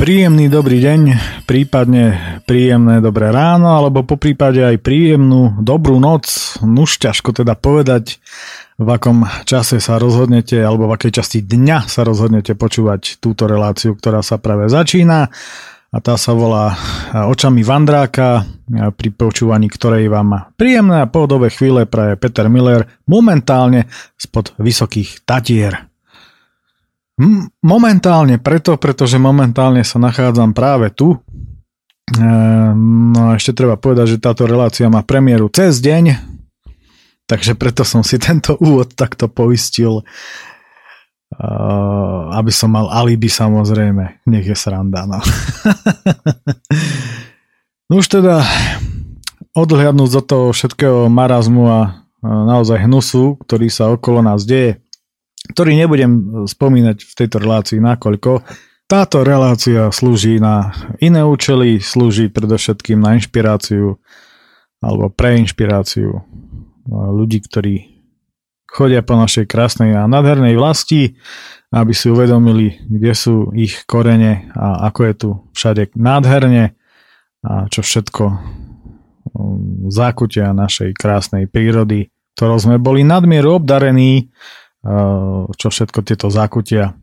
Príjemný dobrý deň, prípadne príjemné dobré ráno, alebo po prípade aj príjemnú dobrú noc. Nuž ťažko teda povedať, v akom čase sa rozhodnete, alebo v akej časti dňa sa rozhodnete počúvať túto reláciu, ktorá sa práve začína. A tá sa volá Očami Vandráka, pri počúvaní ktorej vám príjemné a pohodové chvíle praje Peter Miller momentálne spod Vysokých Tatier. Momentálne preto, pretože momentálne sa nachádzam práve tu. E, no a ešte treba povedať, že táto relácia má premiéru cez deň, takže preto som si tento úvod takto poistil, e, aby som mal alibi samozrejme. Nech je sranda, no. no už teda odhľadnúť do toho všetkého marazmu a naozaj hnusu, ktorý sa okolo nás deje, ktorý nebudem spomínať v tejto relácii nakoľko. Táto relácia slúži na iné účely, slúži predovšetkým na inšpiráciu alebo pre inšpiráciu ľudí, ktorí chodia po našej krásnej a nádhernej vlasti, aby si uvedomili, kde sú ich korene a ako je tu všade nádherne a čo všetko um, zákutia našej krásnej prírody, ktorou sme boli nadmieru obdarení čo všetko tieto zákutia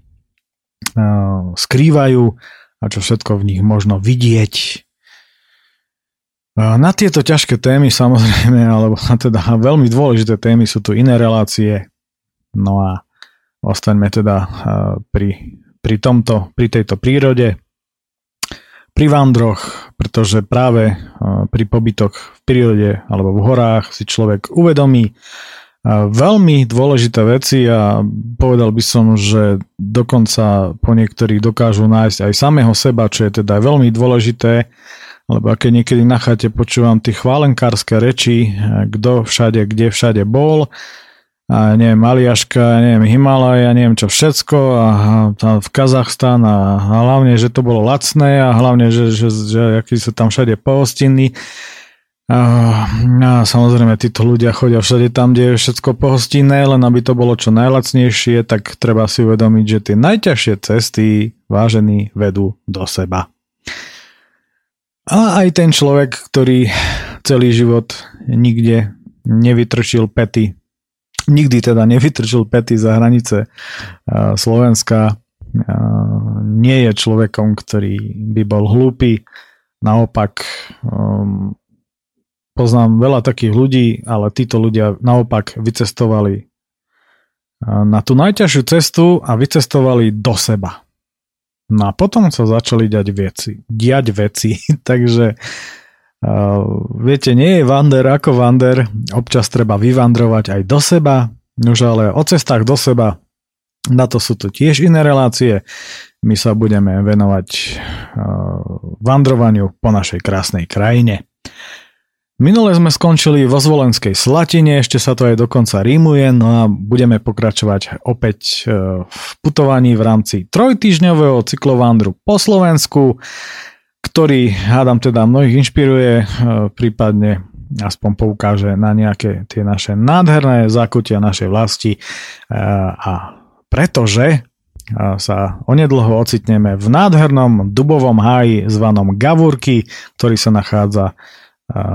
eh, skrývajú a čo všetko v nich možno vidieť. Eh, na tieto ťažké témy samozrejme, alebo teda veľmi dôležité témy sú tu iné relácie. No a ostaňme teda pri, pri, tomto, pri tejto prírode, pri vandroch, pretože práve pri pobytoch v prírode alebo v horách si človek uvedomí, veľmi dôležité veci a povedal by som, že dokonca po niektorí dokážu nájsť aj samého seba, čo je teda veľmi dôležité, lebo keď niekedy na chate počúvam tie chválenkárske reči, kto všade, kde všade bol, a neviem, Aliaška, neviem, Himalaja, neviem čo všetko a, a v Kazachstan a, a hlavne, že to bolo lacné a hlavne, že, že, že aký sú tam všade pohostinní a, a samozrejme, títo ľudia chodia všade tam, kde je všetko pohostinné, len aby to bolo čo najlacnejšie, tak treba si uvedomiť, že tie najťažšie cesty vážení vedú do seba. A aj ten človek, ktorý celý život nikde nevytrčil pety, nikdy teda nevytrčil pety za hranice Slovenska, nie je človekom, ktorý by bol hlúpy, naopak um, Poznám veľa takých ľudí, ale títo ľudia naopak vycestovali na tú najťažšiu cestu a vycestovali do seba. No a potom sa začali diať veci. Diať veci. Takže uh, viete, nie je vander ako vander. Občas treba vyvandrovať aj do seba. Nož ale o cestách do seba na to sú tu tiež iné relácie. My sa budeme venovať uh, vandrovaniu po našej krásnej krajine. Minule sme skončili vo Zvolenskej Slatine, ešte sa to aj dokonca rímuje, no a budeme pokračovať opäť e, v putovaní v rámci trojtyžňového cyklovandru po Slovensku, ktorý, hádam teda, mnohých inšpiruje, e, prípadne aspoň poukáže na nejaké tie naše nádherné zákutia našej vlasti. E, a pretože sa onedlho ocitneme v nádhernom dubovom háji zvanom Gavurky, ktorý sa nachádza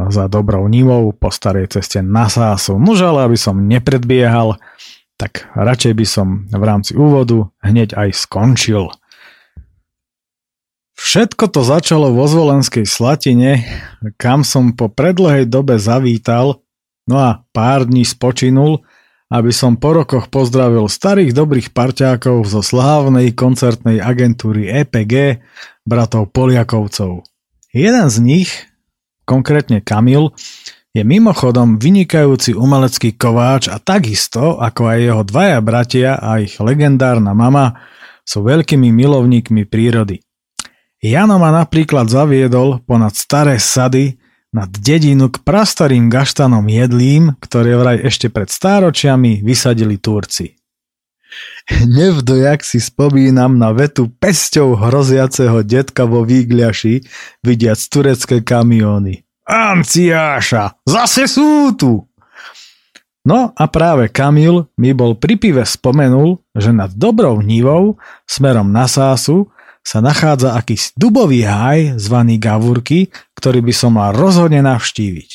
za dobrou nivou po starej ceste na Sásu. Nož ale aby som nepredbiehal, tak radšej by som v rámci úvodu hneď aj skončil. Všetko to začalo vo Zvolenskej Slatine, kam som po predlhej dobe zavítal, no a pár dní spočinul, aby som po rokoch pozdravil starých dobrých parťákov zo slávnej koncertnej agentúry EPG, bratov Poliakovcov. Jeden z nich, konkrétne Kamil, je mimochodom vynikajúci umelecký kováč a takisto ako aj jeho dvaja bratia a ich legendárna mama sú veľkými milovníkmi prírody. Jano ma napríklad zaviedol ponad staré sady nad dedinu k prastarým gaštanom jedlím, ktoré vraj ešte pred stáročiami vysadili Turci. Nevdojak si spomínam na vetu pesťou hroziaceho detka vo výgliaši, vidiac turecké kamióny. Anciáša, zase sú tu! No a práve Kamil mi bol pri pive spomenul, že nad dobrou nivou smerom na Sásu sa nachádza akýsi dubový haj zvaný Gavurky, ktorý by som mal rozhodne navštíviť.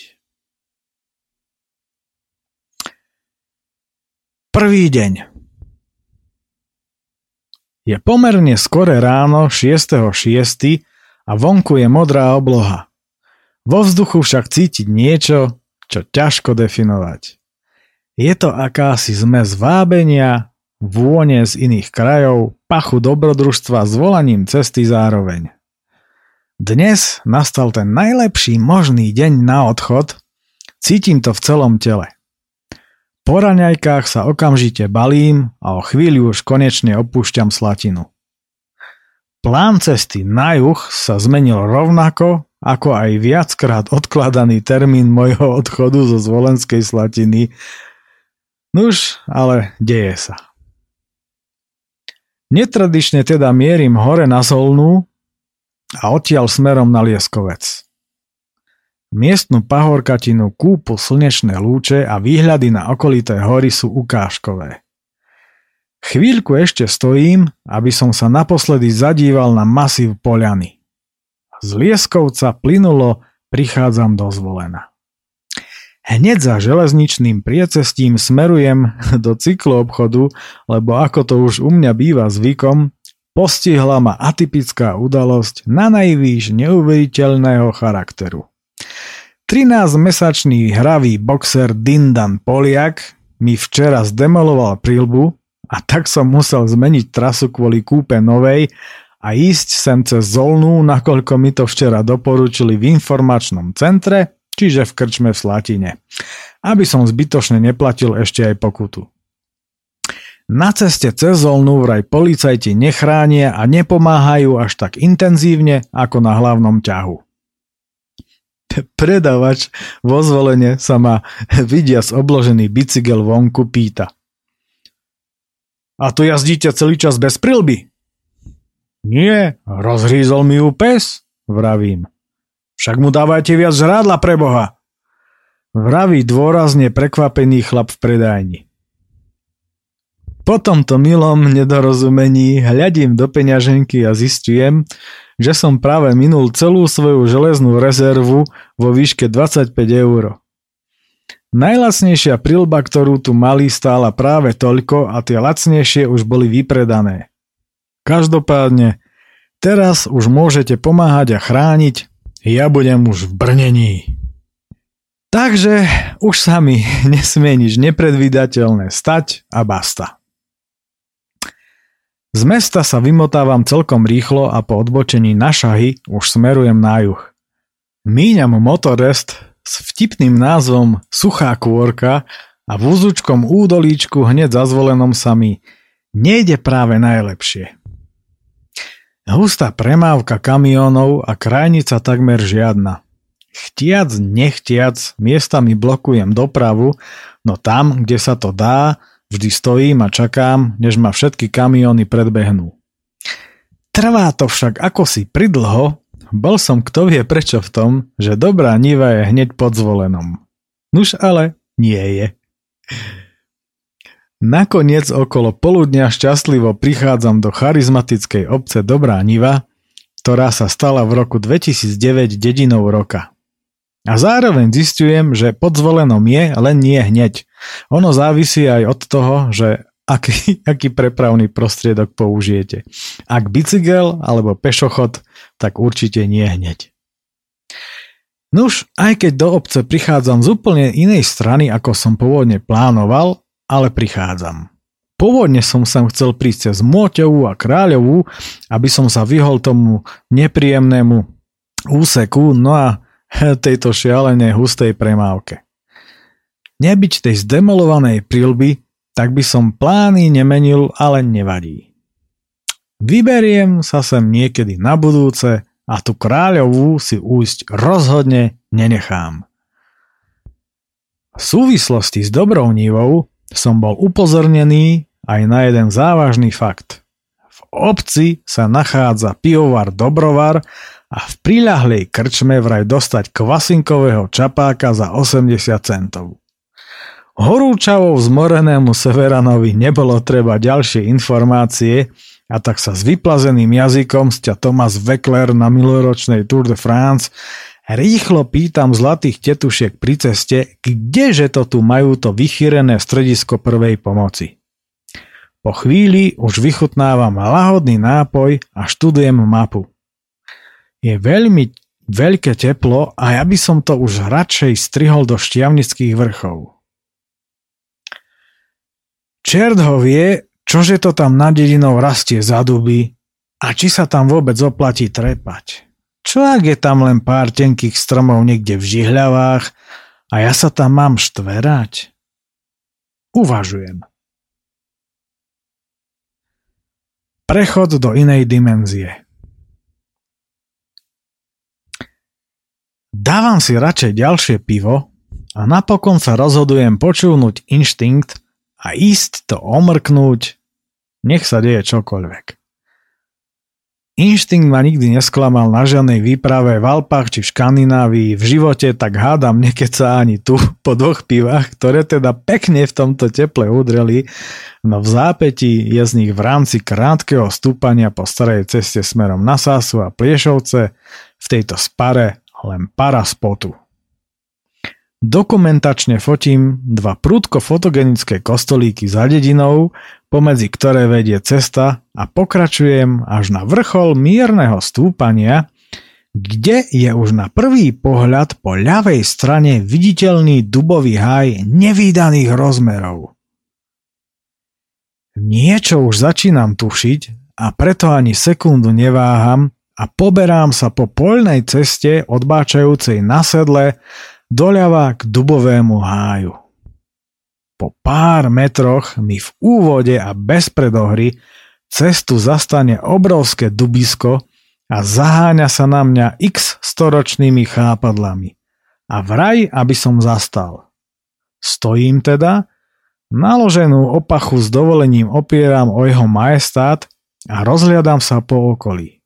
Prvý deň Je pomerne skore ráno 6.6. a vonku je modrá obloha. Vo vzduchu však cítiť niečo, čo ťažko definovať. Je to akási zmes vábenia, vône z iných krajov, pachu dobrodružstva s volaním cesty zároveň. Dnes nastal ten najlepší možný deň na odchod, cítim to v celom tele. Po raňajkách sa okamžite balím a o chvíľu už konečne opúšťam Slatinu. Plán cesty na juh sa zmenil rovnako, ako aj viackrát odkladaný termín mojho odchodu zo Zvolenskej Slatiny. Nuž, ale deje sa. Netradične teda mierim hore na Solnú a odtiaľ smerom na Lieskovec. Miestnu pahorkatinu kúpu slnečné lúče a výhľady na okolité hory sú ukážkové. Chvíľku ešte stojím, aby som sa naposledy zadíval na masív poľany. Z Lieskovca plynulo prichádzam do zvolena. Hneď za železničným priecestím smerujem do cykloobchodu, lebo ako to už u mňa býva zvykom, postihla ma atypická udalosť na najvýš neuveriteľného charakteru. 13-mesačný hravý boxer Dindan Poliak mi včera zdemoloval prílbu a tak som musel zmeniť trasu kvôli kúpe novej a ísť sem cez Zolnú, nakoľko mi to včera doporučili v informačnom centre čiže v krčme v Slatine, aby som zbytočne neplatil ešte aj pokutu. Na ceste cez Zolnú vraj policajti nechránia a nepomáhajú až tak intenzívne ako na hlavnom ťahu. Predavač vo zvolenie sa ma vidia z obložený bicykel vonku pýta. A tu jazdíte celý čas bez prilby? Nie, rozhrízol mi ju pes, vravím. Však mu dávajte viac žrádla pre Boha. Vraví dôrazne prekvapený chlap v predajni. Po tomto milom nedorozumení hľadím do peňaženky a zistujem, že som práve minul celú svoju železnú rezervu vo výške 25 eur. Najlacnejšia prilba, ktorú tu mali, stála práve toľko a tie lacnejšie už boli vypredané. Každopádne, teraz už môžete pomáhať a chrániť, ja budem už v brnení. Takže už sa mi nesmie nič nepredvídateľné stať a basta. Z mesta sa vymotávam celkom rýchlo a po odbočení na šahy už smerujem na juh. Míňam motorest s vtipným názvom Suchá kôrka a v úzučkom údolíčku hneď za zvolenom sa mi nejde práve najlepšie. Hustá premávka kamionov a krajnica takmer žiadna. Chtiac, nechtiac, miestami blokujem dopravu, no tam, kde sa to dá, vždy stojím a čakám, než ma všetky kamiony predbehnú. Trvá to však ako si pridlho, bol som kto vie prečo v tom, že dobrá niva je hneď pod zvolenom. Nuž ale nie je. Nakoniec okolo poludnia šťastlivo prichádzam do charizmatickej obce Dobrá Niva, ktorá sa stala v roku 2009 dedinou roka. A zároveň zistujem, že pod zvolenom je, len nie hneď. Ono závisí aj od toho, že aký, aký prepravný prostriedok použijete. Ak bicykel alebo pešochod, tak určite nie hneď. Nuž, aj keď do obce prichádzam z úplne inej strany, ako som pôvodne plánoval, ale prichádzam. Pôvodne som sem chcel prísť cez Môťovú a Kráľovú, aby som sa vyhol tomu nepríjemnému úseku, no a tejto šialenej hustej premávke. Nebyť tej zdemolovanej prílby, tak by som plány nemenil, ale nevadí. Vyberiem sa sem niekedy na budúce a tú kráľovú si újsť rozhodne nenechám. V súvislosti s dobrou nívou som bol upozornený aj na jeden závažný fakt. V obci sa nachádza pivovar Dobrovar a v priľahlej krčme vraj dostať kvasinkového čapáka za 80 centov. Horúčavou zmorenému Severanovi nebolo treba ďalšie informácie A tak sa s vyplazeným jazykom sťa Thomas Weckler na miloročnej Tour de France rýchlo pýtam zlatých tetušiek pri ceste, kdeže to tu majú to vychýrené stredisko prvej pomoci. Po chvíli už vychutnávam lahodný nápoj a študujem mapu. Je veľmi veľké teplo a ja by som to už radšej strihol do šťavnických vrchov. Čert ho vie, čože to tam nad dedinou rastie za duby a či sa tam vôbec oplatí trepať. Čo ak je tam len pár tenkých stromov niekde v žihľavách a ja sa tam mám štverať? Uvažujem. Prechod do inej dimenzie. Dávam si radšej ďalšie pivo a napokon sa rozhodujem počúvnuť inštinkt, a ísť to omrknúť, nech sa deje čokoľvek. Inštinkt ma nikdy nesklamal na žiadnej výprave v Alpách či v Škandinávii. V živote tak hádam nekeca ani tu po dvoch pivách, ktoré teda pekne v tomto teple udreli, no v zápäti je z nich v rámci krátkeho stúpania po starej ceste smerom na Sásu a Pliešovce v tejto spare len para spotu. Dokumentačne fotím dva prúdko fotogenické kostolíky za dedinou, pomedzi ktoré vedie cesta a pokračujem až na vrchol mierneho stúpania, kde je už na prvý pohľad po ľavej strane viditeľný dubový haj nevýdaných rozmerov. Niečo už začínam tušiť a preto ani sekundu neváham a poberám sa po poľnej ceste odbáčajúcej na sedle doľava k dubovému háju. Po pár metroch mi v úvode a bez predohry cestu zastane obrovské dubisko a zaháňa sa na mňa x storočnými chápadlami. A vraj, aby som zastal. Stojím teda, naloženú opachu s dovolením opieram o jeho majestát a rozhliadam sa po okolí.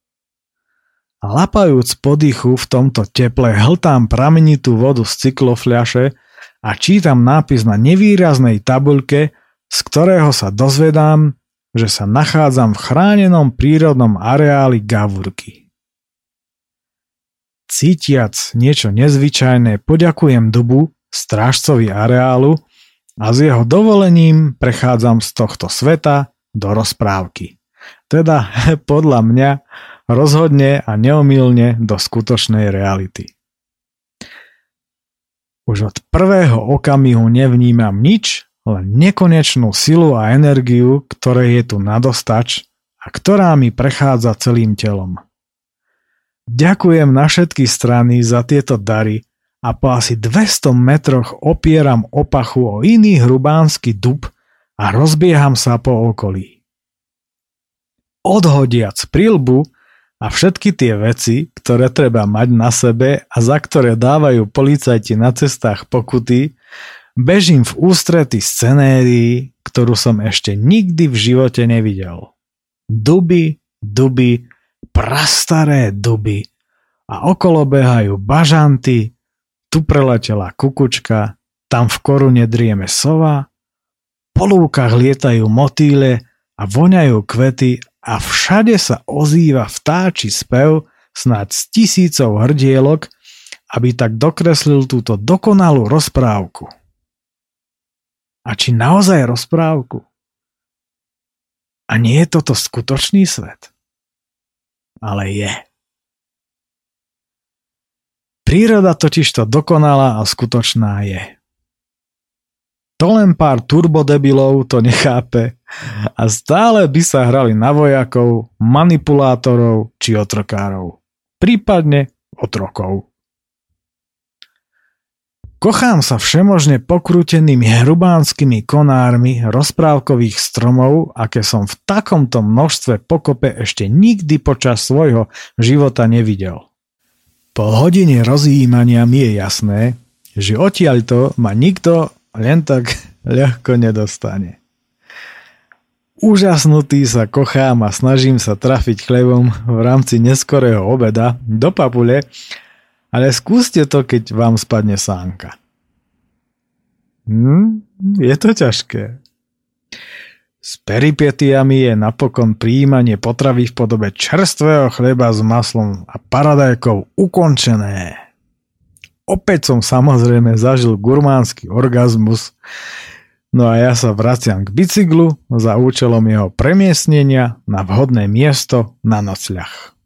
Lapajúc podýchu v tomto teple hltám pramenitú vodu z cyklofľaše a čítam nápis na nevýraznej tabuľke, z ktorého sa dozvedám, že sa nachádzam v chránenom prírodnom areáli Gavurky. Cítiac niečo nezvyčajné, poďakujem dubu, strážcovi areálu a s jeho dovolením prechádzam z tohto sveta do rozprávky. Teda podľa mňa rozhodne a neomilne do skutočnej reality. Už od prvého okamihu nevnímam nič, len nekonečnú silu a energiu, ktoré je tu nadostač a ktorá mi prechádza celým telom. Ďakujem na všetky strany za tieto dary a po asi 200 metroch opieram opachu o iný hrubánsky dub a rozbieham sa po okolí. Odhodiac prilbu, a všetky tie veci, ktoré treba mať na sebe a za ktoré dávajú policajti na cestách pokuty, bežím v ústrety scenérii, ktorú som ešte nikdy v živote nevidel. Duby, duby, prastaré duby a okolo behajú bažanty, tu preletela kukučka, tam v korune drieme sova, po lúkach lietajú motýle a voňajú kvety a všade sa ozýva vtáči spev snáď z tisícov hrdielok, aby tak dokreslil túto dokonalú rozprávku. A či naozaj rozprávku? A nie je toto skutočný svet? Ale je. Príroda totiž to dokonalá a skutočná je. To len pár turbodebilov to nechápe a stále by sa hrali na vojakov, manipulátorov či otrokárov. Prípadne otrokov. Kochám sa všemožne pokrútenými hrubánskymi konármi rozprávkových stromov, aké som v takomto množstve pokope ešte nikdy počas svojho života nevidel. Po hodine rozjímania mi je jasné, že odtiaľto ma nikto len tak ľahko nedostane. Úžasnutý sa kochám a snažím sa trafiť chlebom v rámci neskorého obeda do papule, ale skúste to, keď vám spadne sánka. Hm, je to ťažké. S peripetiami je napokon príjmanie potravy v podobe čerstvého chleba s maslom a paradajkou ukončené. Opäť som samozrejme zažil gurmánsky orgazmus, no a ja sa vraciam k bicyklu za účelom jeho premiesnenia na vhodné miesto na nocľah.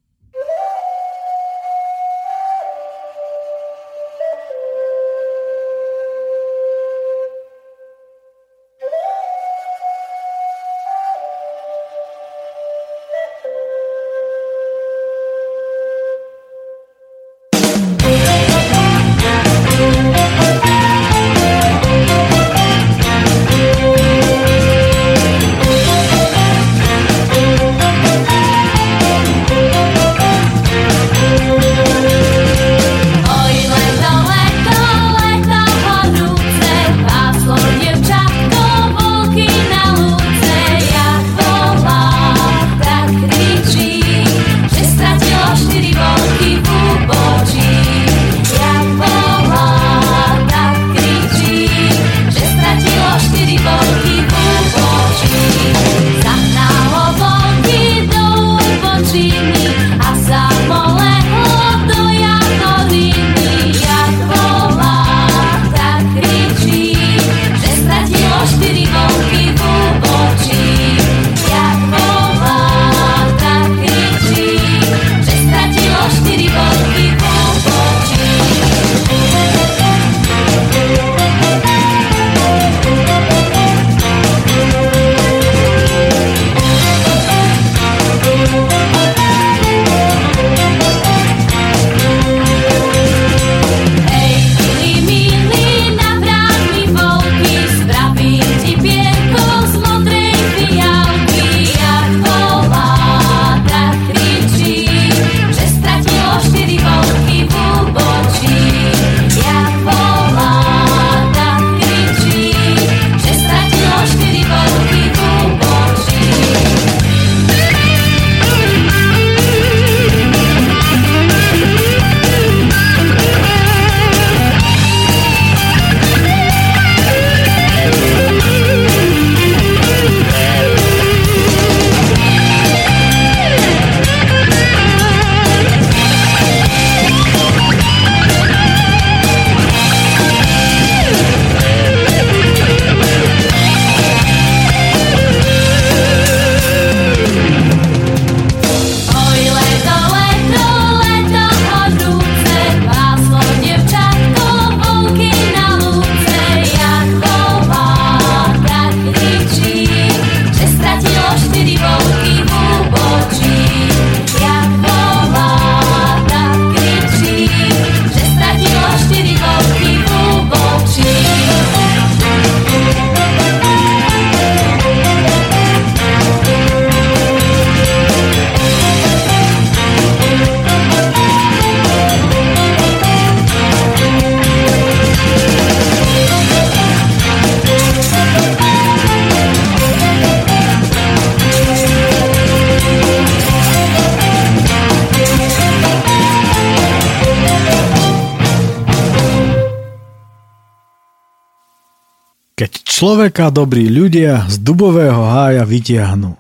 Človeka dobrí ľudia z dubového hája vytiahnu.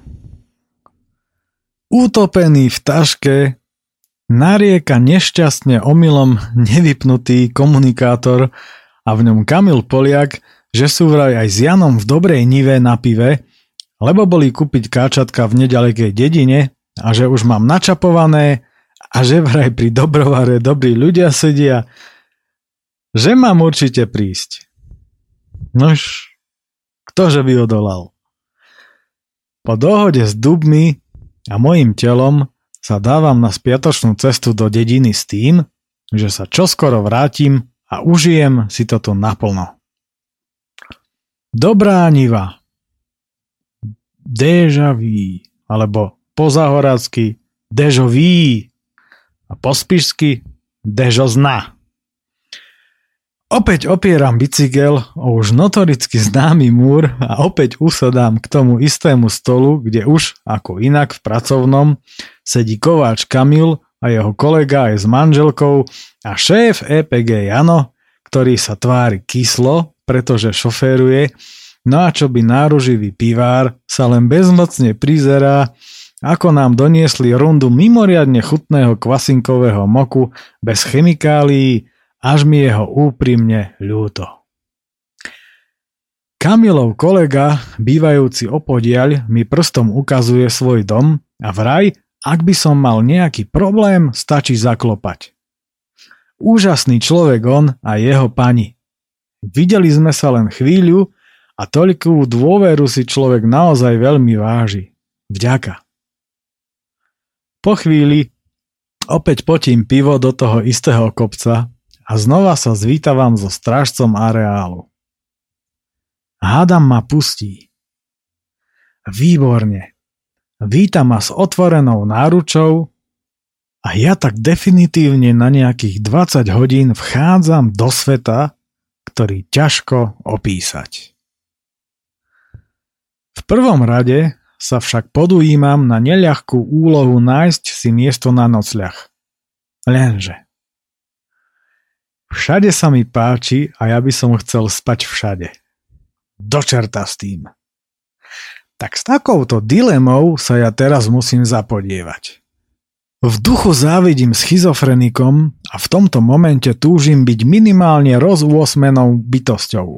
Utopený v taške narieka nešťastne omylom nevypnutý komunikátor a v ňom Kamil Poliak, že sú vraj aj s Janom v dobrej nive na pive, lebo boli kúpiť káčatka v nedalekej dedine a že už mám načapované a že vraj pri dobrovare dobrí ľudia sedia, že mám určite prísť. Nož, Ktože by odolal? Po dohode s dubmi a mojim telom sa dávam na spiatočnú cestu do dediny s tým, že sa čoskoro vrátim a užijem si to tu naplno. Dobrá niva. Deja vu, alebo pozahoracky dejo vu a pospišsky dežo zna. Opäť opieram bicykel o už notoricky známy múr a opäť usadám k tomu istému stolu, kde už, ako inak v pracovnom, sedí kováč Kamil a jeho kolega aj s manželkou a šéf EPG Jano, ktorý sa tvári kyslo, pretože šoféruje. No a čo by náruživý pivár sa len bezmocne prizerá, ako nám doniesli rundu mimoriadne chutného kvasinkového moku bez chemikálií, až mi jeho úprimne ľúto. Kamilov kolega, bývajúci opodiaľ, mi prstom ukazuje svoj dom a vraj, ak by som mal nejaký problém, stačí zaklopať. Úžasný človek on a jeho pani. Videli sme sa len chvíľu a toľkú dôveru si človek naozaj veľmi váži. Vďaka. Po chvíli opäť potím pivo do toho istého kopca a znova sa zvítavam so strážcom areálu. Hádam ma pustí. Výborne. Vítam ma s otvorenou náručou a ja tak definitívne na nejakých 20 hodín vchádzam do sveta, ktorý ťažko opísať. V prvom rade sa však podujímam na neľahkú úlohu nájsť si miesto na nocľah. Lenže. Všade sa mi páči a ja by som chcel spať všade. Dočerta s tým. Tak s takouto dilemou sa ja teraz musím zapodievať. V duchu závidím schizofrenikom a v tomto momente túžim byť minimálne rozúosmenou bytosťou.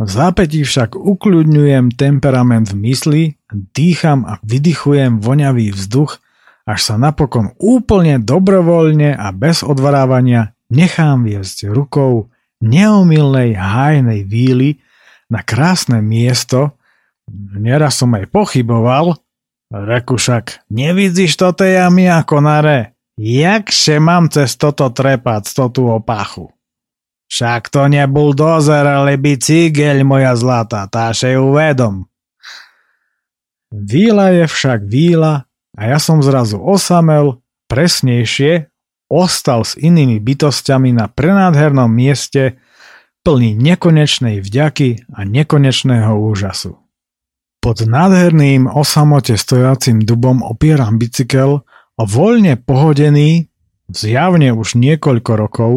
V zápätí však ukľudňujem temperament v mysli, dýcham a vydychujem voňavý vzduch, až sa napokon úplne dobrovoľne a bez odvarávania nechám viesť rukou neomilnej hájnej víly na krásne miesto, neraz som aj pochyboval, reku však, nevidíš toto jamy ako nare, jakže mám cez toto trepať z tú opachu. Však to nebol dozer, ale bicygeľ, moja zlata, táše uvedom. Víla je však víla a ja som zrazu osamel, presnejšie, ostal s inými bytostiami na prenádhernom mieste, plný nekonečnej vďaky a nekonečného úžasu. Pod nádherným osamote stojacím dubom opieram bicykel a voľne pohodený, zjavne už niekoľko rokov,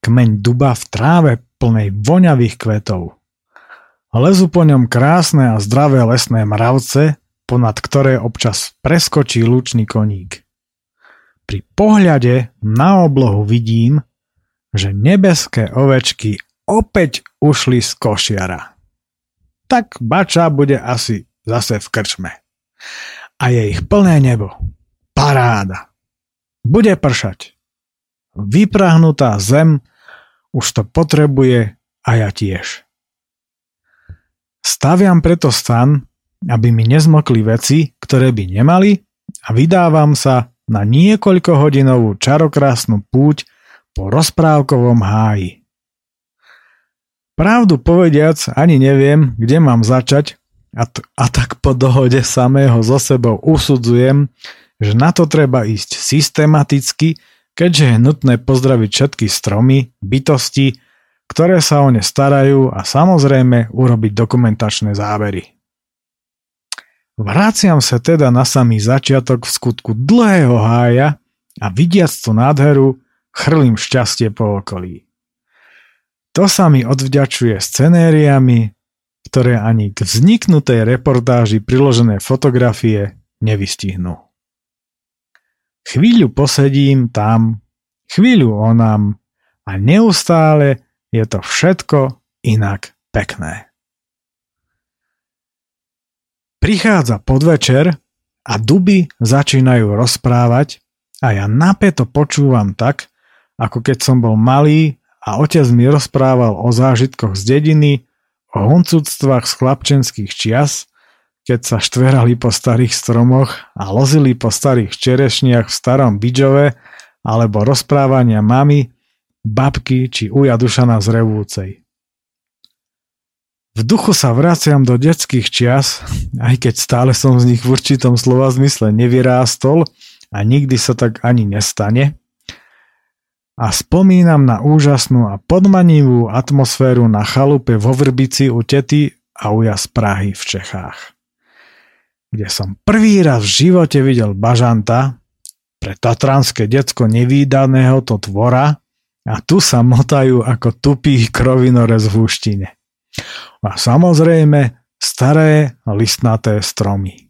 kmeň duba v tráve plnej voňavých kvetov. Lezu po ňom krásne a zdravé lesné mravce, ponad ktoré občas preskočí lučný koník. Pri pohľade na oblohu vidím, že nebeské ovečky opäť ušli z košiara. Tak bača bude asi zase v krčme. A je ich plné nebo. Paráda. Bude pršať. Vyprahnutá zem už to potrebuje a ja tiež. Staviam preto stan, aby mi nezmokli veci, ktoré by nemali a vydávam sa na niekoľko hodinovú čarokrásnu púť po rozprávkovom háji. Pravdu povediac, ani neviem, kde mám začať a, t- a tak po dohode samého so sebou usudzujem, že na to treba ísť systematicky keďže je nutné pozdraviť všetky stromy, bytosti, ktoré sa o ne starajú a samozrejme urobiť dokumentačné zábery. Vráciam sa teda na samý začiatok v skutku dlhého hája a vidiac tú nádheru chrlím šťastie po okolí. To sa mi odvďačuje scenériami, ktoré ani k vzniknutej reportáži priložené fotografie nevystihnú. Chvíľu posedím tam, chvíľu onam a neustále je to všetko inak pekné. Prichádza podvečer a duby začínajú rozprávať a ja napäto počúvam tak, ako keď som bol malý a otec mi rozprával o zážitkoch z dediny, o huncúctvách z chlapčenských čias keď sa štverali po starých stromoch a lozili po starých čerešniach v starom Bidžove alebo rozprávania mamy, babky či uja Dušana z Revúcej. V duchu sa vraciam do detských čias, aj keď stále som z nich v určitom slova zmysle nevyrástol a nikdy sa tak ani nestane. A spomínam na úžasnú a podmanivú atmosféru na chalupe vo Vrbici u tety a uja z Prahy v Čechách kde som prvý raz v živote videl bažanta, pre tatranské decko nevýdaného to tvora a tu sa motajú ako tupý krovinorez v húštine. A samozrejme staré listnaté stromy.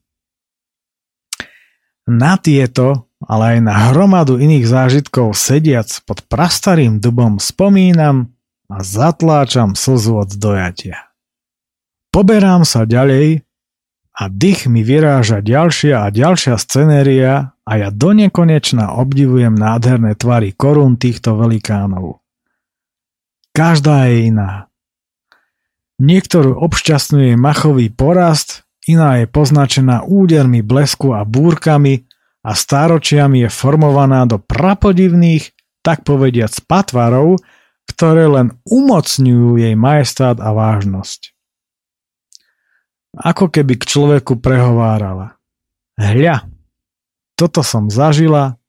Na tieto, ale aj na hromadu iných zážitkov sediac pod prastarým dubom spomínam a zatláčam slzu od dojatia. Poberám sa ďalej a dých mi vyráža ďalšia a ďalšia scenéria a ja donekonečna obdivujem nádherné tvary korún týchto velikánov. Každá je iná. Niektorú obšťastňuje machový porast, iná je poznačená údermi blesku a búrkami a stáročiami je formovaná do prapodivných, tak povediac patvarov, ktoré len umocňujú jej majestát a vážnosť. Ako keby k človeku prehovárala. Hľa, toto som zažila,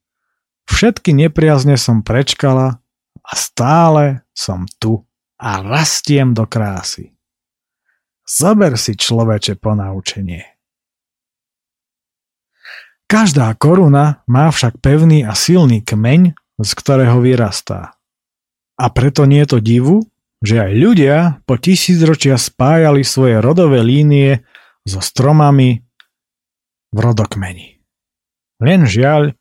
všetky nepriazne som prečkala a stále som tu a rastiem do krásy. Zober si človeče ponaučenie. Každá koruna má však pevný a silný kmeň, z ktorého vyrastá. A preto nie je to divu, že aj ľudia po tisícročia spájali svoje rodové línie so stromami v rodokmeni. Len žiaľ,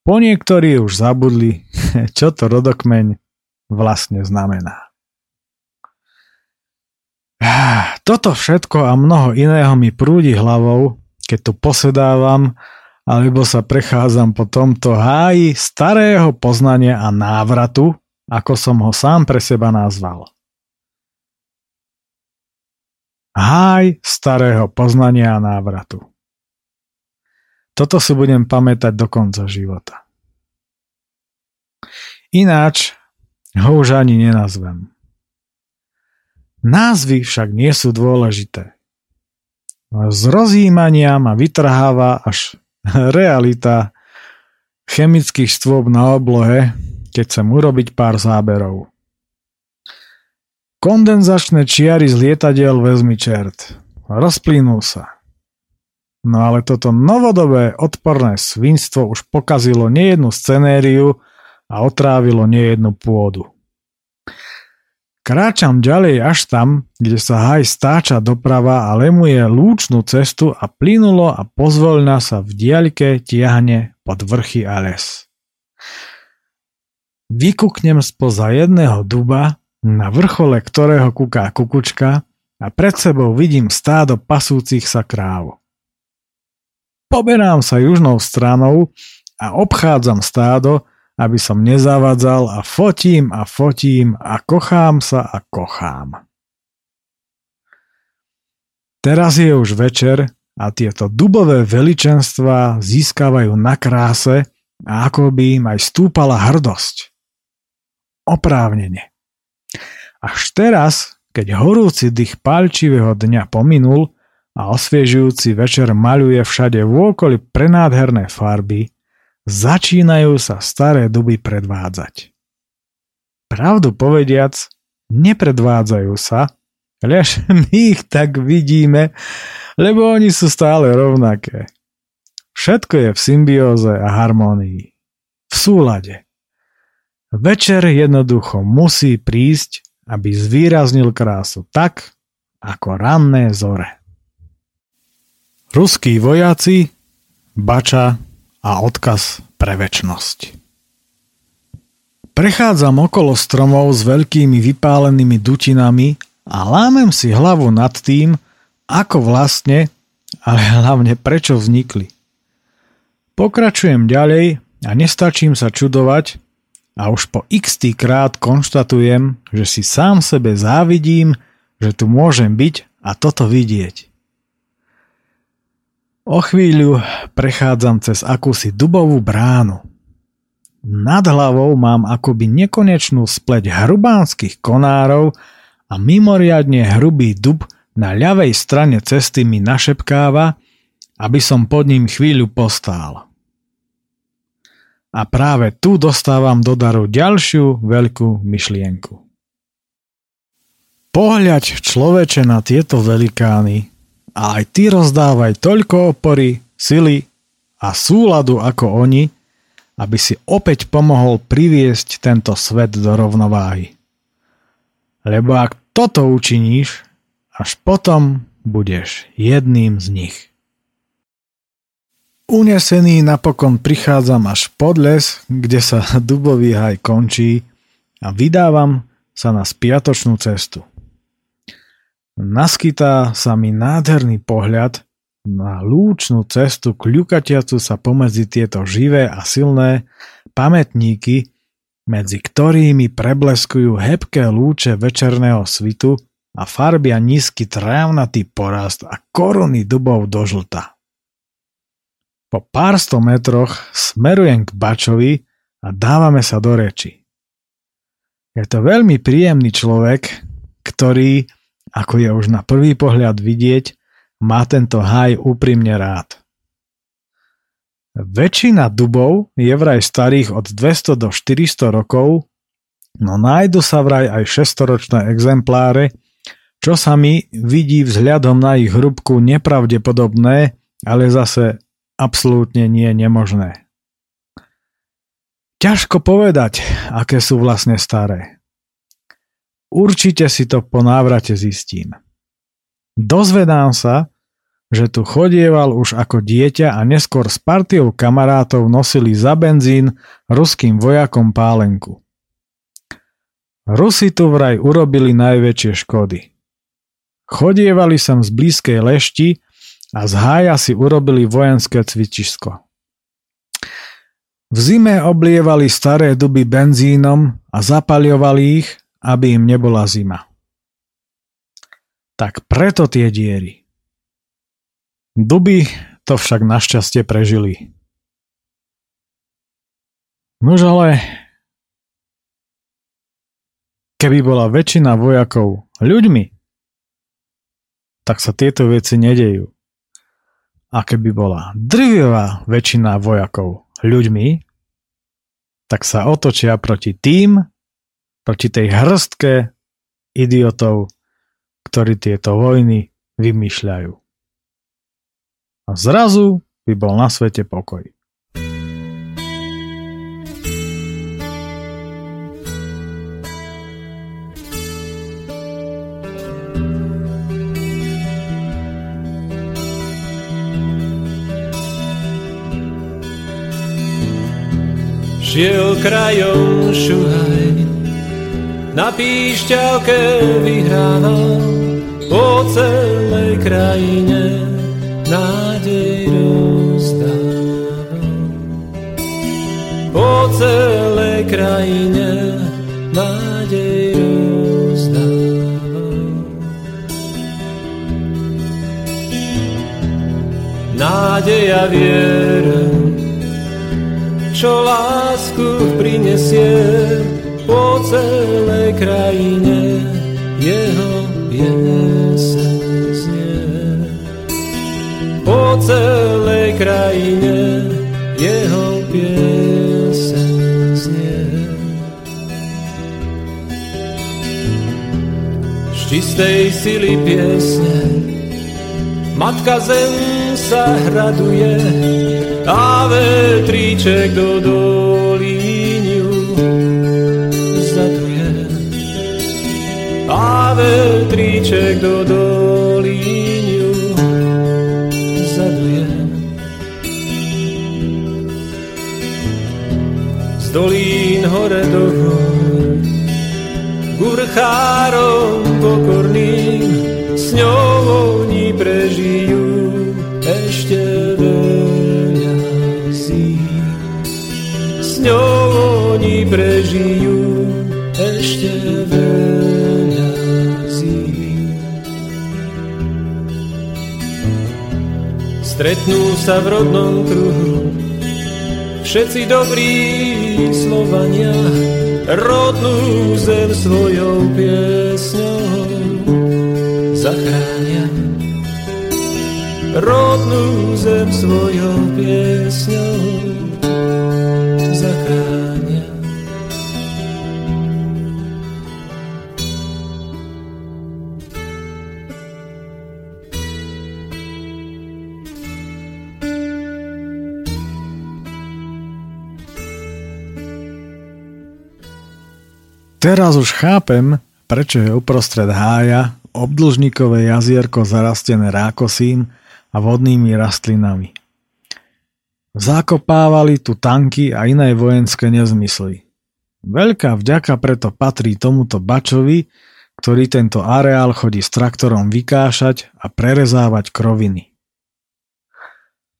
po niektorí už zabudli, čo to rodokmeň vlastne znamená. Toto všetko a mnoho iného mi prúdi hlavou, keď tu posedávam alebo sa prechádzam po tomto háji starého poznania a návratu, ako som ho sám pre seba nazval háj starého poznania a návratu. Toto si budem pamätať do konca života. Ináč ho už ani nenazvem. Názvy však nie sú dôležité. Z rozjímania ma vytrháva až realita chemických stôb na oblohe, keď chcem urobiť pár záberov. Kondenzačné čiary z lietadiel vezmi čert. Rozplynul sa. No ale toto novodobé odporné svinstvo už pokazilo nejednu scenériu a otrávilo nejednu pôdu. Kráčam ďalej až tam, kde sa haj stáča doprava a lemuje lúčnú cestu a plynulo a pozvoľna sa v diaľke tiahne pod vrchy a les. Vykuknem spoza jedného duba na vrchole ktorého kúká kukučka a pred sebou vidím stádo pasúcich sa kráv. Poberám sa južnou stranou a obchádzam stádo, aby som nezavadzal a fotím a fotím a kochám sa a kochám. Teraz je už večer a tieto dubové veličenstva získavajú na kráse a ako by im aj stúpala hrdosť. Oprávnene. Až teraz, keď horúci dých palčivého dňa pominul a osviežujúci večer maľuje všade vôkoli prenádherné farby, začínajú sa staré duby predvádzať. Pravdu povediac, nepredvádzajú sa, lež my ich tak vidíme, lebo oni sú stále rovnaké. Všetko je v symbióze a harmónii. V súlade. Večer jednoducho musí prísť aby zvýraznil krásu tak, ako ranné zore. Ruskí vojaci, bača a odkaz pre väčnosť. Prechádzam okolo stromov s veľkými vypálenými dutinami a lámem si hlavu nad tým, ako vlastne, ale hlavne prečo vznikli. Pokračujem ďalej a nestačím sa čudovať, a už po x krát konštatujem, že si sám sebe závidím, že tu môžem byť a toto vidieť. O chvíľu prechádzam cez akúsi dubovú bránu. Nad hlavou mám akoby nekonečnú spleť hrubánskych konárov a mimoriadne hrubý dub na ľavej strane cesty mi našepkáva, aby som pod ním chvíľu postál. A práve tu dostávam do daru ďalšiu veľkú myšlienku. Pohľaď človeče na tieto velikány a aj ty rozdávaj toľko opory, sily a súladu ako oni, aby si opäť pomohol priviesť tento svet do rovnováhy. Lebo ak toto učiníš až potom budeš jedným z nich. Unesený napokon prichádzam až pod les, kde sa dubový haj končí a vydávam sa na spiatočnú cestu. Naskytá sa mi nádherný pohľad na lúčnú cestu kľukatiacu sa pomedzi tieto živé a silné pamätníky, medzi ktorými prebleskujú hebké lúče večerného svitu a farbia nízky trávnatý porast a koruny dubov do žlta. Po pár sto metroch smerujem k Bačovi a dávame sa do reči. Je to veľmi príjemný človek, ktorý, ako je už na prvý pohľad vidieť, má tento haj úprimne rád. Väčšina dubov je vraj starých od 200 do 400 rokov, no nájdu sa vraj aj 600-ročné exempláre, čo sa mi vidí vzhľadom na ich hrubku nepravdepodobné, ale zase absolútne nie nemožné. Ťažko povedať, aké sú vlastne staré. Určite si to po návrate zistím. Dozvedám sa, že tu chodieval už ako dieťa a neskôr s partiou kamarátov nosili za benzín ruským vojakom pálenku. Rusi tu vraj urobili najväčšie škody. Chodievali sem z blízkej lešti a z hája si urobili vojenské cvičisko. V zime oblievali staré duby benzínom a zapaľovali ich, aby im nebola zima. Tak preto tie diery. Duby to však našťastie prežili. Nož ale keby bola väčšina vojakov ľuďmi, tak sa tieto veci nedejú. A keby bola drvivá väčšina vojakov ľuďmi, tak sa otočia proti tým, proti tej hrstke idiotov, ktorí tieto vojny vymýšľajú. A zrazu by bol na svete pokoj. Šiel krajom šuhaj, na píšťalke vyhrával po celej krajine nádej rozdával. Po celej krajine nádej rozdával. Nádej a viera čo lásku prinesie po celej krajine jeho piesen znie. Po celej krajine jeho piesen znie. Z čistej sily piesne Matka zem sa hraduje a vetríček do dolíňu vetríček do dolíňu zaduje. Z dolín hore do hor, gurchárom pokorným, s ňou oni prežijú ešte veľa zím. S ňou oni prežijú ešte veľa Stretnú sa v rodnom kruhu. Všetci dobrí Slovania, rodnú zem svojou piesňou zachránia. Rodnú zem svojou piesňou Teraz už chápem, prečo je uprostred hája obdlžníkové jazierko zarastené rákosím a vodnými rastlinami. Zakopávali tu tanky a iné vojenské nezmysly. Veľká vďaka preto patrí tomuto Bačovi, ktorý tento areál chodí s traktorom vykášať a prerezávať kroviny.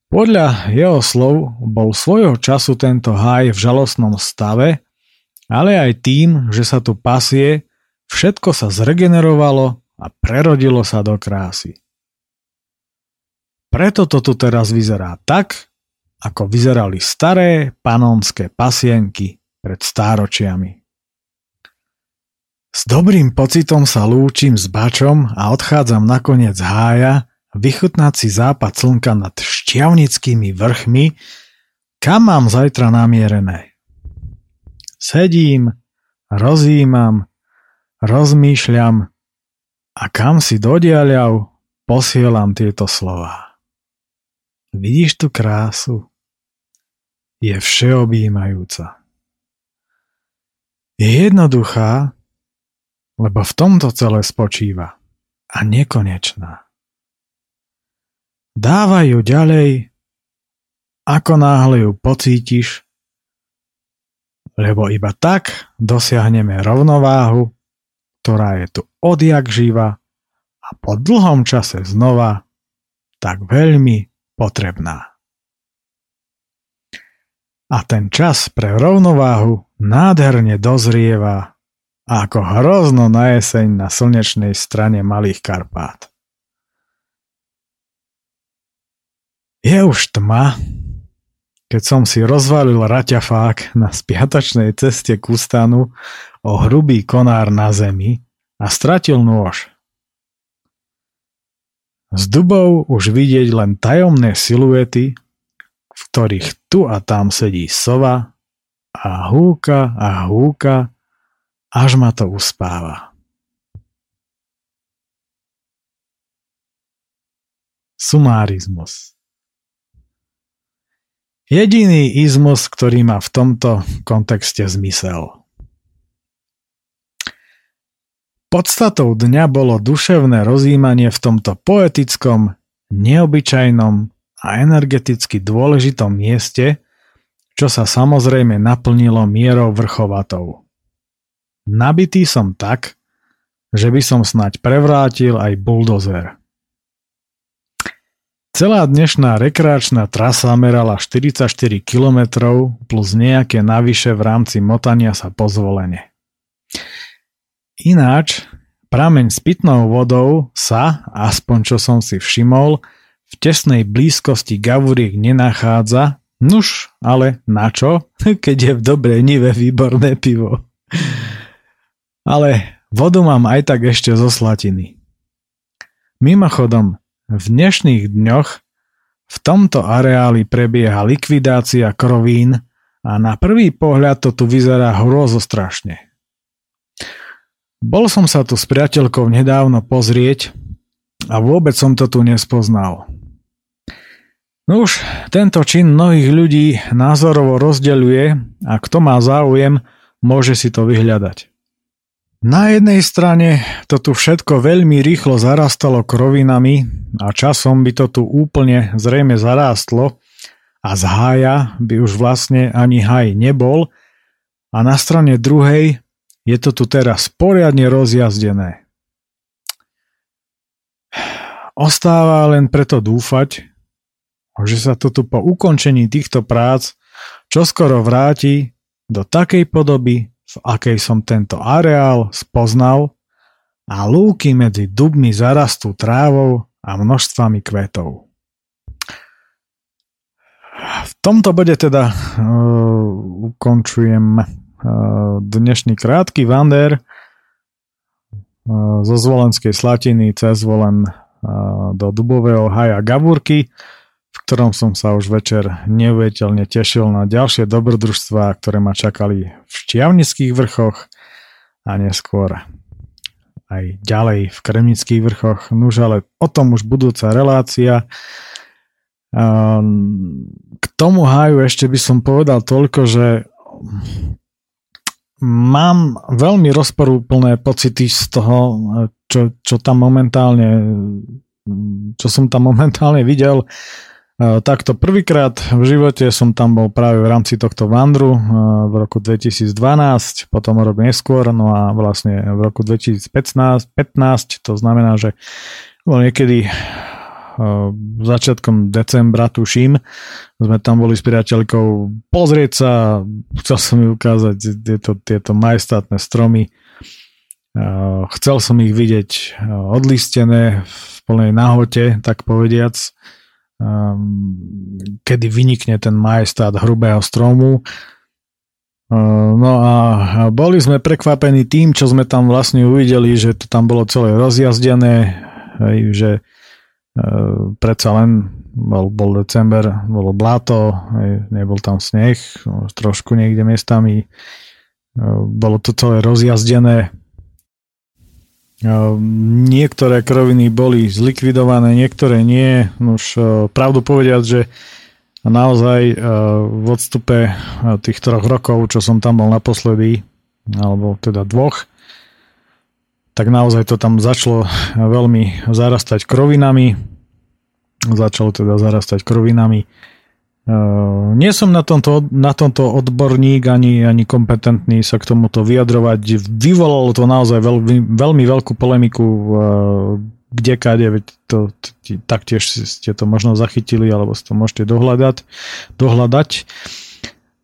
Podľa jeho slov bol svojho času tento háj v žalostnom stave, ale aj tým, že sa tu pasie, všetko sa zregenerovalo a prerodilo sa do krásy. Preto to tu teraz vyzerá tak, ako vyzerali staré panonské pasienky pred stáročiami. S dobrým pocitom sa lúčim s bačom a odchádzam nakoniec z hája vychutnať si západ slnka nad šťavnickými vrchmi, kam mám zajtra namierené. Sedím, rozímam, rozmýšľam a kam si dodiaľav posielam tieto slova. Vidíš tú krásu? Je všeobjímajúca. Je jednoduchá, lebo v tomto celé spočíva a nekonečná. Dávaj ju ďalej, ako náhle ju pocítiš, lebo iba tak dosiahneme rovnováhu, ktorá je tu odjak živa a po dlhom čase znova tak veľmi potrebná. A ten čas pre rovnováhu nádherne dozrieva ako hrozno na jeseň na slnečnej strane Malých Karpát. Je už tma, keď som si rozvalil raťafák na spiatočnej ceste k ústanu o hrubý konár na zemi a stratil nôž. Z dubov už vidieť len tajomné siluety, v ktorých tu a tam sedí sova a húka a húka, až ma to uspáva. Sumárizmus Jediný izmus, ktorý má v tomto kontexte zmysel. Podstatou dňa bolo duševné rozjímanie v tomto poetickom, neobyčajnom a energeticky dôležitom mieste, čo sa samozrejme naplnilo mierou vrchovatou. Nabitý som tak, že by som snať prevrátil aj buldozer. Celá dnešná rekreačná trasa merala 44 km plus nejaké navyše v rámci motania sa pozvolenie. Ináč, prameň s pitnou vodou sa, aspoň čo som si všimol, v tesnej blízkosti gavuriek nenachádza Nuž, ale na čo, keď je v dobrej nive výborné pivo. Ale vodu mám aj tak ešte zo slatiny. Mimochodom, v dnešných dňoch v tomto areáli prebieha likvidácia krovín a na prvý pohľad to tu vyzerá hrozostrašne. Bol som sa tu s priateľkou nedávno pozrieť a vôbec som to tu nespoznal. No už tento čin mnohých ľudí názorovo rozdeľuje a kto má záujem, môže si to vyhľadať. Na jednej strane to tu všetko veľmi rýchlo zarastalo krovinami a časom by to tu úplne zrejme zarástlo a z hája by už vlastne ani haj nebol a na strane druhej je to tu teraz poriadne rozjazdené. Ostáva len preto dúfať, že sa to tu po ukončení týchto prác čoskoro vráti do takej podoby, v akej som tento areál spoznal a lúky medzi dubmi zarastú trávou a množstvami kvetov. V tomto bode teda uh, ukončujem uh, dnešný krátky vander uh, zo Zvolenskej Slatiny cez Zvolen do Dubového haja Gavúrky v ktorom som sa už večer neuveriteľne tešil na ďalšie dobrodružstvá, ktoré ma čakali v Štiavnických vrchoch a neskôr aj ďalej v Kremnických vrchoch. Nuž ale o tom už budúca relácia. K tomu háju ešte by som povedal toľko, že mám veľmi rozporúplné pocity z toho, čo, čo tam momentálne, čo som tam momentálne videl, Takto prvýkrát v živote som tam bol práve v rámci tohto vandru v roku 2012, potom rok neskôr, no a vlastne v roku 2015, 15, to znamená, že bol niekedy začiatkom decembra, tuším, sme tam boli s priateľkou pozrieť sa, chcel som mi ukázať tieto, tieto majestátne stromy, chcel som ich vidieť odlistené v plnej nahote, tak povediac, kedy vynikne ten majestát hrubého stromu. Ehm, no a boli sme prekvapení tým, čo sme tam vlastne uvideli, že to tam bolo celé rozjazdené, že ehm, predsa len bol, bol december, bolo bláto, nebol tam sneh, trošku niekde miestami, bolo to celé rozjazdené, Ehm, niektoré kroviny boli zlikvidované, niektoré nie. Už e, pravdu povediať, že naozaj e, v odstupe e, tých troch rokov, čo som tam bol naposledy, alebo teda dvoch, tak naozaj to tam začalo veľmi zarastať krovinami. Začalo teda zarastať krovinami nie som na tomto, na tomto odborník ani, ani kompetentný sa k tomuto vyjadrovať. Vyvolalo to naozaj veľmi, veľmi veľkú polemiku uh, kde kade, veď to, taktiež ste to možno zachytili alebo si to môžete dohľadať. dohľadať.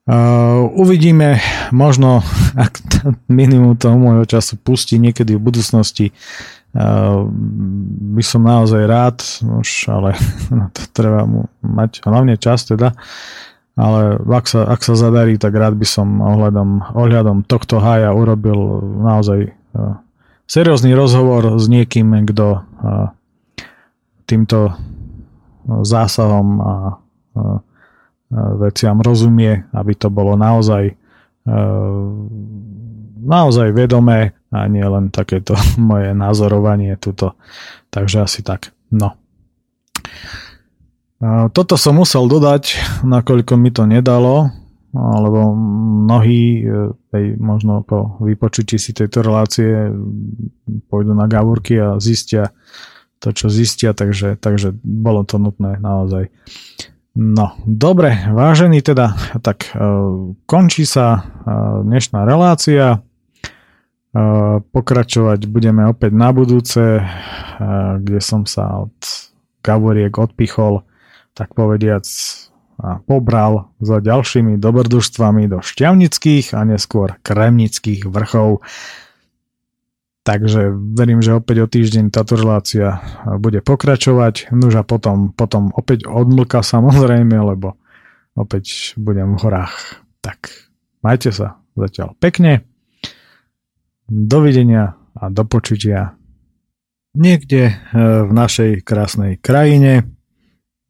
Uh, uvidíme, možno ak minimum toho môjho času pustí niekedy v budúcnosti by som naozaj rád, už, ale to treba mu mať hlavne čas teda, ale ak sa, ak sa zadarí, tak rád by som ohľadom, ohľadom tohto hája urobil naozaj seriózny rozhovor s niekým, kto týmto zásahom a veciam rozumie, aby to bolo naozaj naozaj vedomé a nie len takéto moje názorovanie tuto. Takže asi tak. No. Toto som musel dodať, nakoľko mi to nedalo, alebo mnohí aj e, možno po vypočutí si tejto relácie pôjdu na gavúrky a zistia to, čo zistia, takže, takže bolo to nutné naozaj. No, dobre, vážený teda, tak e, končí sa e, dnešná relácia. Pokračovať budeme opäť na budúce, kde som sa od Gavoriek odpichol, tak povediac, a pobral za ďalšími dobrodružstvami do šťavnických a neskôr kremnických vrchov. Takže verím, že opäť o týždeň táto relácia bude pokračovať. Nož a potom, potom opäť odmlka samozrejme, lebo opäť budem v horách. Tak majte sa zatiaľ pekne. Dovidenia a do počutia niekde e, v našej krásnej krajine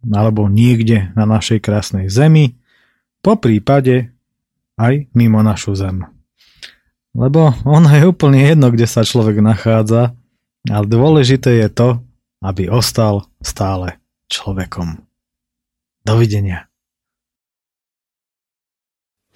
alebo niekde na našej krásnej zemi, po prípade aj mimo našu zem. Lebo ono je úplne jedno, kde sa človek nachádza, ale dôležité je to, aby ostal stále človekom. Dovidenia.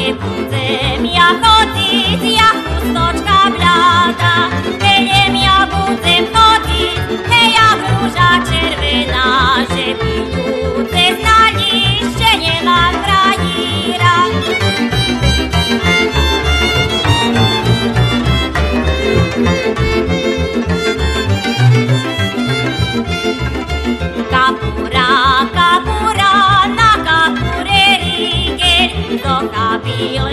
nie budzę. Jako dziś, jak pustoczka blada, Hejem ja budzę, chodzi, heja burza czerwona, że be